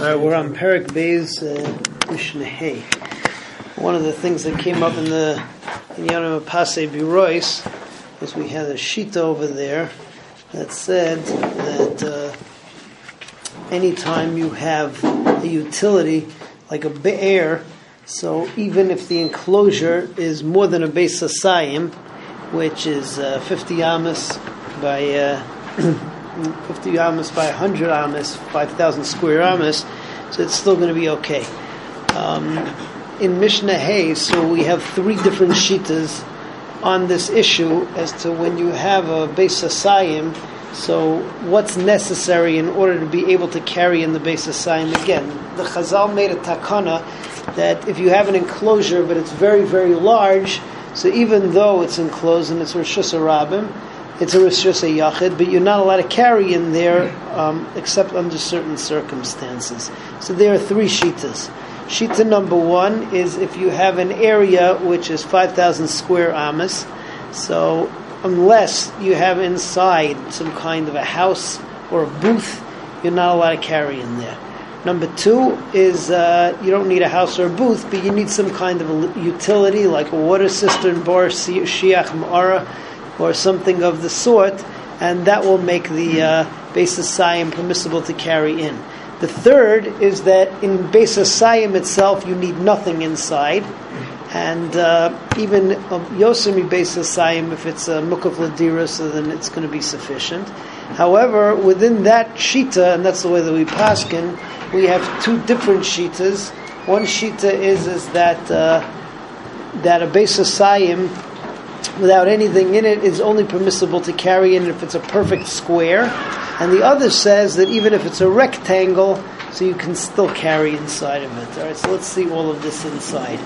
All right, we're on Perik Beis uh, Hay. One of the things that came up in the in Yonah Pase Birois was we had a sheet over there that said that uh, anytime you have a utility like a be'er, so even if the enclosure is more than a base asayim, which is uh, 50 amas by uh, 50 amas by 100 amas, 5,000 square amas, so it's still going to be okay. Um, in Mishnah Hay, so we have three different shitas on this issue as to when you have a base asayim, so what's necessary in order to be able to carry in the base asayim again? The Chazal made a takana that if you have an enclosure but it's very, very large, so even though it's enclosed and it's Rosh Hashanah it's a rishus a yachid, but you're not allowed to carry in there um, except under certain circumstances. So there are three shitas. Shita number one is if you have an area which is 5,000 square amas, so unless you have inside some kind of a house or a booth, you're not allowed to carry in there. Number two is uh, you don't need a house or a booth, but you need some kind of a utility like a water cistern, bar, shiach, ma'ara, or something of the sort, and that will make the uh, Beis Sayim permissible to carry in. The third is that in Beis Sayim itself, you need nothing inside, and uh, even Yosemi Beis Sayim, if it's a Mukaf Ladira, so then it's going to be sufficient. However, within that Shita, and that's the way that we paskin, we have two different Shitas. One Shita is, is that, uh, that a Beis Sayim without anything in it is only permissible to carry in if it's a perfect square. And the other says that even if it's a rectangle, so you can still carry inside of it. All right, so let's see all of this inside.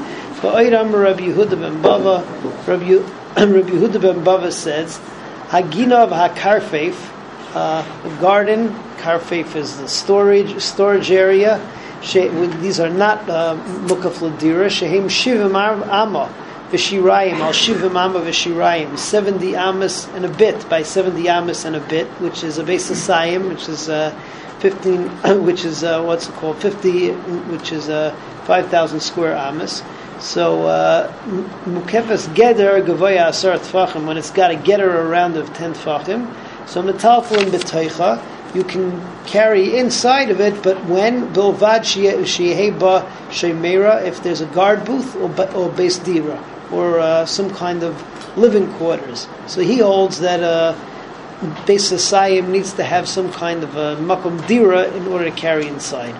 Ba'ayram Rabbi Yehuda ben Bava, Rabbi Yehuda ben Bava says, Haginav HaKarfeif, uh, garden, Karfeif is the storage storage area. These are not uh, mukaf ladira. Shivim amma v'shirayim, al shivim amma v'shirayim, 70 amas and a bit by 70 amas and a bit, which is a base of sayim, which is uh, 15, which is uh, what's it called, 50, which is uh, 5,000 square amas. So uh, mukefes geder gavoya asar tfachim when it's got a geder around of 10 tfachim. So metalflin b'toicha you can carry inside of it, but when bilvad sheheba shemera, if there's a guard booth or, or base dira or uh, some kind of living quarters. So he holds that uh, Beis Asayim needs to have some kind of a makom dira in order to carry inside.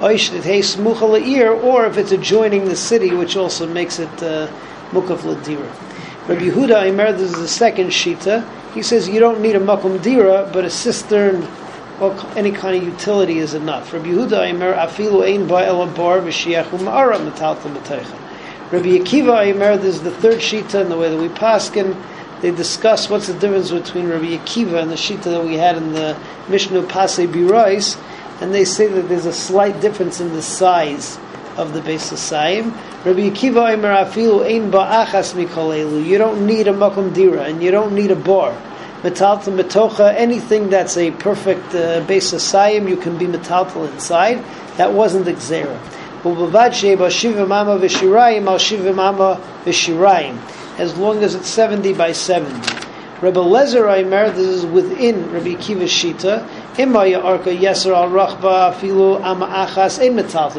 Or if it's adjoining the city, which also makes it uh, mukaf ladira. Rabbi Yehuda Imer, this is the second shita. He says you don't need a makom dira, but a cistern or any kind of utility is enough. Rabbi Yehuda Imer afilu ein ba'el bar v'shiach metalta b'teicha. Rabbi Akiva Aimer, this is the third shita in the way that we paskin. They discuss what's the difference between Rabbi Akiva and the shita that we had in the Mishnah Pasei Birais, and they say that there's a slight difference in the size of the of Saim. Rabbi Akiva Aimer afilu ein ba'achas mikolelu. You don't need a makom dira, and you don't need a bar. Metaltal metocha, anything that's a perfect uh, base of Saim, you can be metaltal inside. That wasn't the Xera. Ubavad sheba shivim amma v'shirayim al shivim amma v'shirayim, as long as it's 70 by 70. Rabbi Lezer Aimer, this is within Rabbi Kiva Shita, Imaya Arka Yeser al Rachba Afilu Amma Achas Metal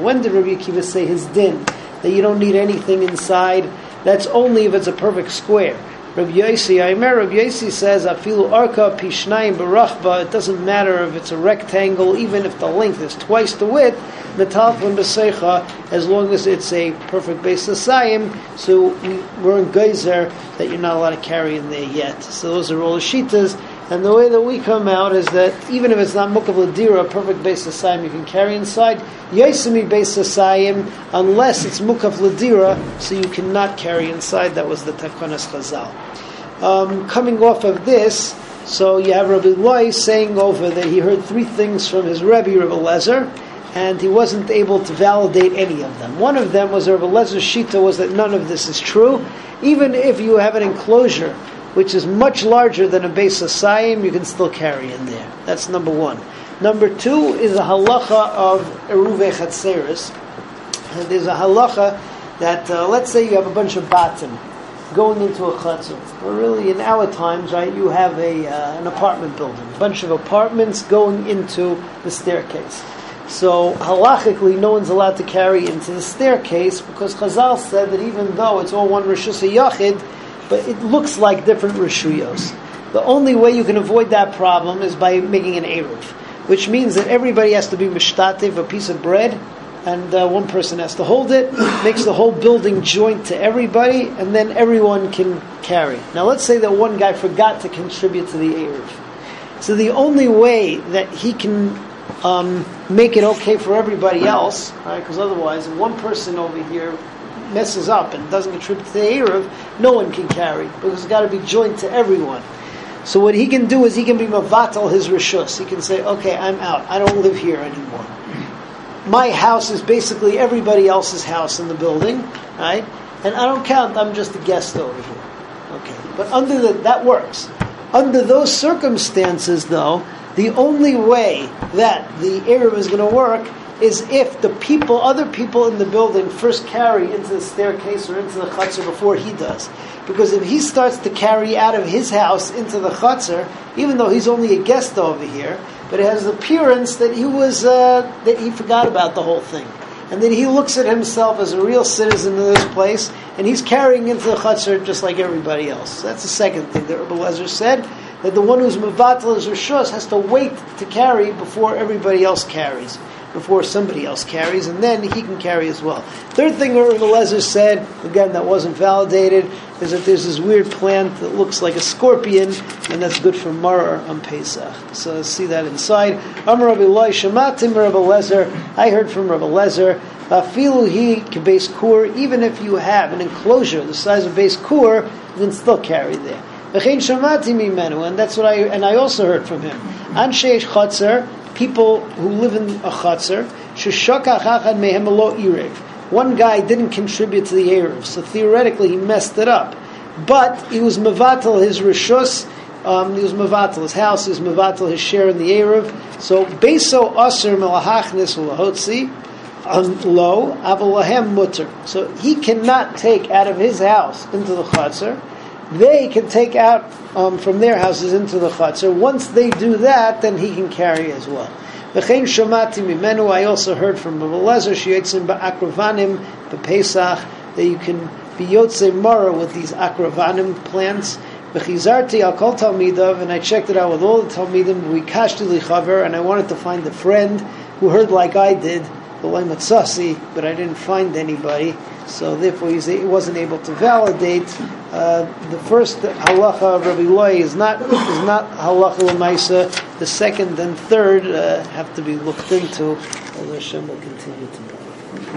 When did Rabbi Kiva say his din, that you don't need anything inside? That's only if it's a perfect square. Rabbi Yossi, I remember Rabbi Yossi says, "Afilu arka pishnayim barachba." It doesn't matter if it's a rectangle, even if the length is twice the width. Metalfun b'seicha, as long as it's a perfect base of sayim. So we're in geyser that you're not allowed to carry in there yet. So those are all the shitas. And the way that we come out is that even if it's not mukaf ladira, a perfect base of sayim you can carry inside. Yosemi base of sayim, unless it's mukaf ladira, so you cannot carry inside. That was the takanas chazal. Um, coming off of this, so you have Rabbi Loi saying over that he heard three things from his Rebbe, Rabbi Lezer, and he wasn't able to validate any of them. One of them was Rabbi Lezer's Shita was that none of this is true. Even if you have an enclosure which is much larger than a base of Sayim, you can still carry in there. That's number one. Number two is a halacha of eruve chatzeres. There's a halacha that uh, let's say you have a bunch of batim going into a chutzner. Or really, in our times, right, you have a uh, an apartment building, a bunch of apartments going into the staircase. So halachically, no one's allowed to carry into the staircase because Chazal said that even though it's all one rishus yachid, but it looks like different rishuyos. The only way you can avoid that problem is by making an eruv, which means that everybody has to be mishtativ, a piece of bread, and uh, one person has to hold it, makes the whole building joint to everybody, and then everyone can carry. Now, let's say that one guy forgot to contribute to the eruv. So the only way that he can um, make it okay for everybody else, right? Because otherwise, one person over here messes up and doesn't contribute to the eruv, no one can carry because it's got to be joint to everyone. So what he can do is he can be mavatal his rishus. He can say, "Okay, I'm out. I don't live here anymore. My house is basically everybody else's house in the building, right? And I don't count. I'm just a guest over here. Okay, but under the, that works. Under those circumstances, though, the only way that the eruv is going to work is if the people, other people in the building, first carry into the staircase or into the chutzner before he does. Because if he starts to carry out of his house into the chutzner, even though he's only a guest over here, but it has the appearance that he was uh, that he forgot about the whole thing, and then he looks at himself as a real citizen of this place, and he's carrying into the chutzner just like everybody else. That's the second thing that Rabbi Lezer said that the one who's mevatel his rishus has to wait to carry before everybody else carries before somebody else carries, and then he can carry as well. Third thing Rabbi Lezer said, again, that wasn't validated, is that there's this weird plant that looks like a scorpion, and that's good for Maror on Pesach. So let's see that inside. Amar Rabbi Loi Shematim Rabbi. I heard from Rabbi Lezer. Afilu he base kur. Even if you have an enclosure the size of base kur, you can still carry there. And that's what I and I also heard from him. Anshe Chotzer, people who live in a chutzner, one guy didn't contribute to the Erev, so theoretically he messed it up. But he was mevatel his rishus, um, he was mevatel his house, he was mevatel his share in the Erev. So beso aser melahachnis ulahotzi, lo avalahem mutter. So he cannot take out of his house into the chutzner. They can take out um, from their houses into the chutzner. Once they do that, then he can carry as well. V'chein. I also heard from Rabbi Lezer sheyitzim ba'akravanim b'Pesach that you can be yotze mara with these akravanim plants. V'chizarti al kol talmidav, and I checked it out with all the talmidim. We kashti lichaver, and I wanted to find a friend who heard like I did, the but I didn't find anybody. So therefore, he wasn't able to validate uh, the first halacha of Rabbi Loi is not is not halacha l'maisa. The second and third uh, have to be looked into. As Hashem will continue to.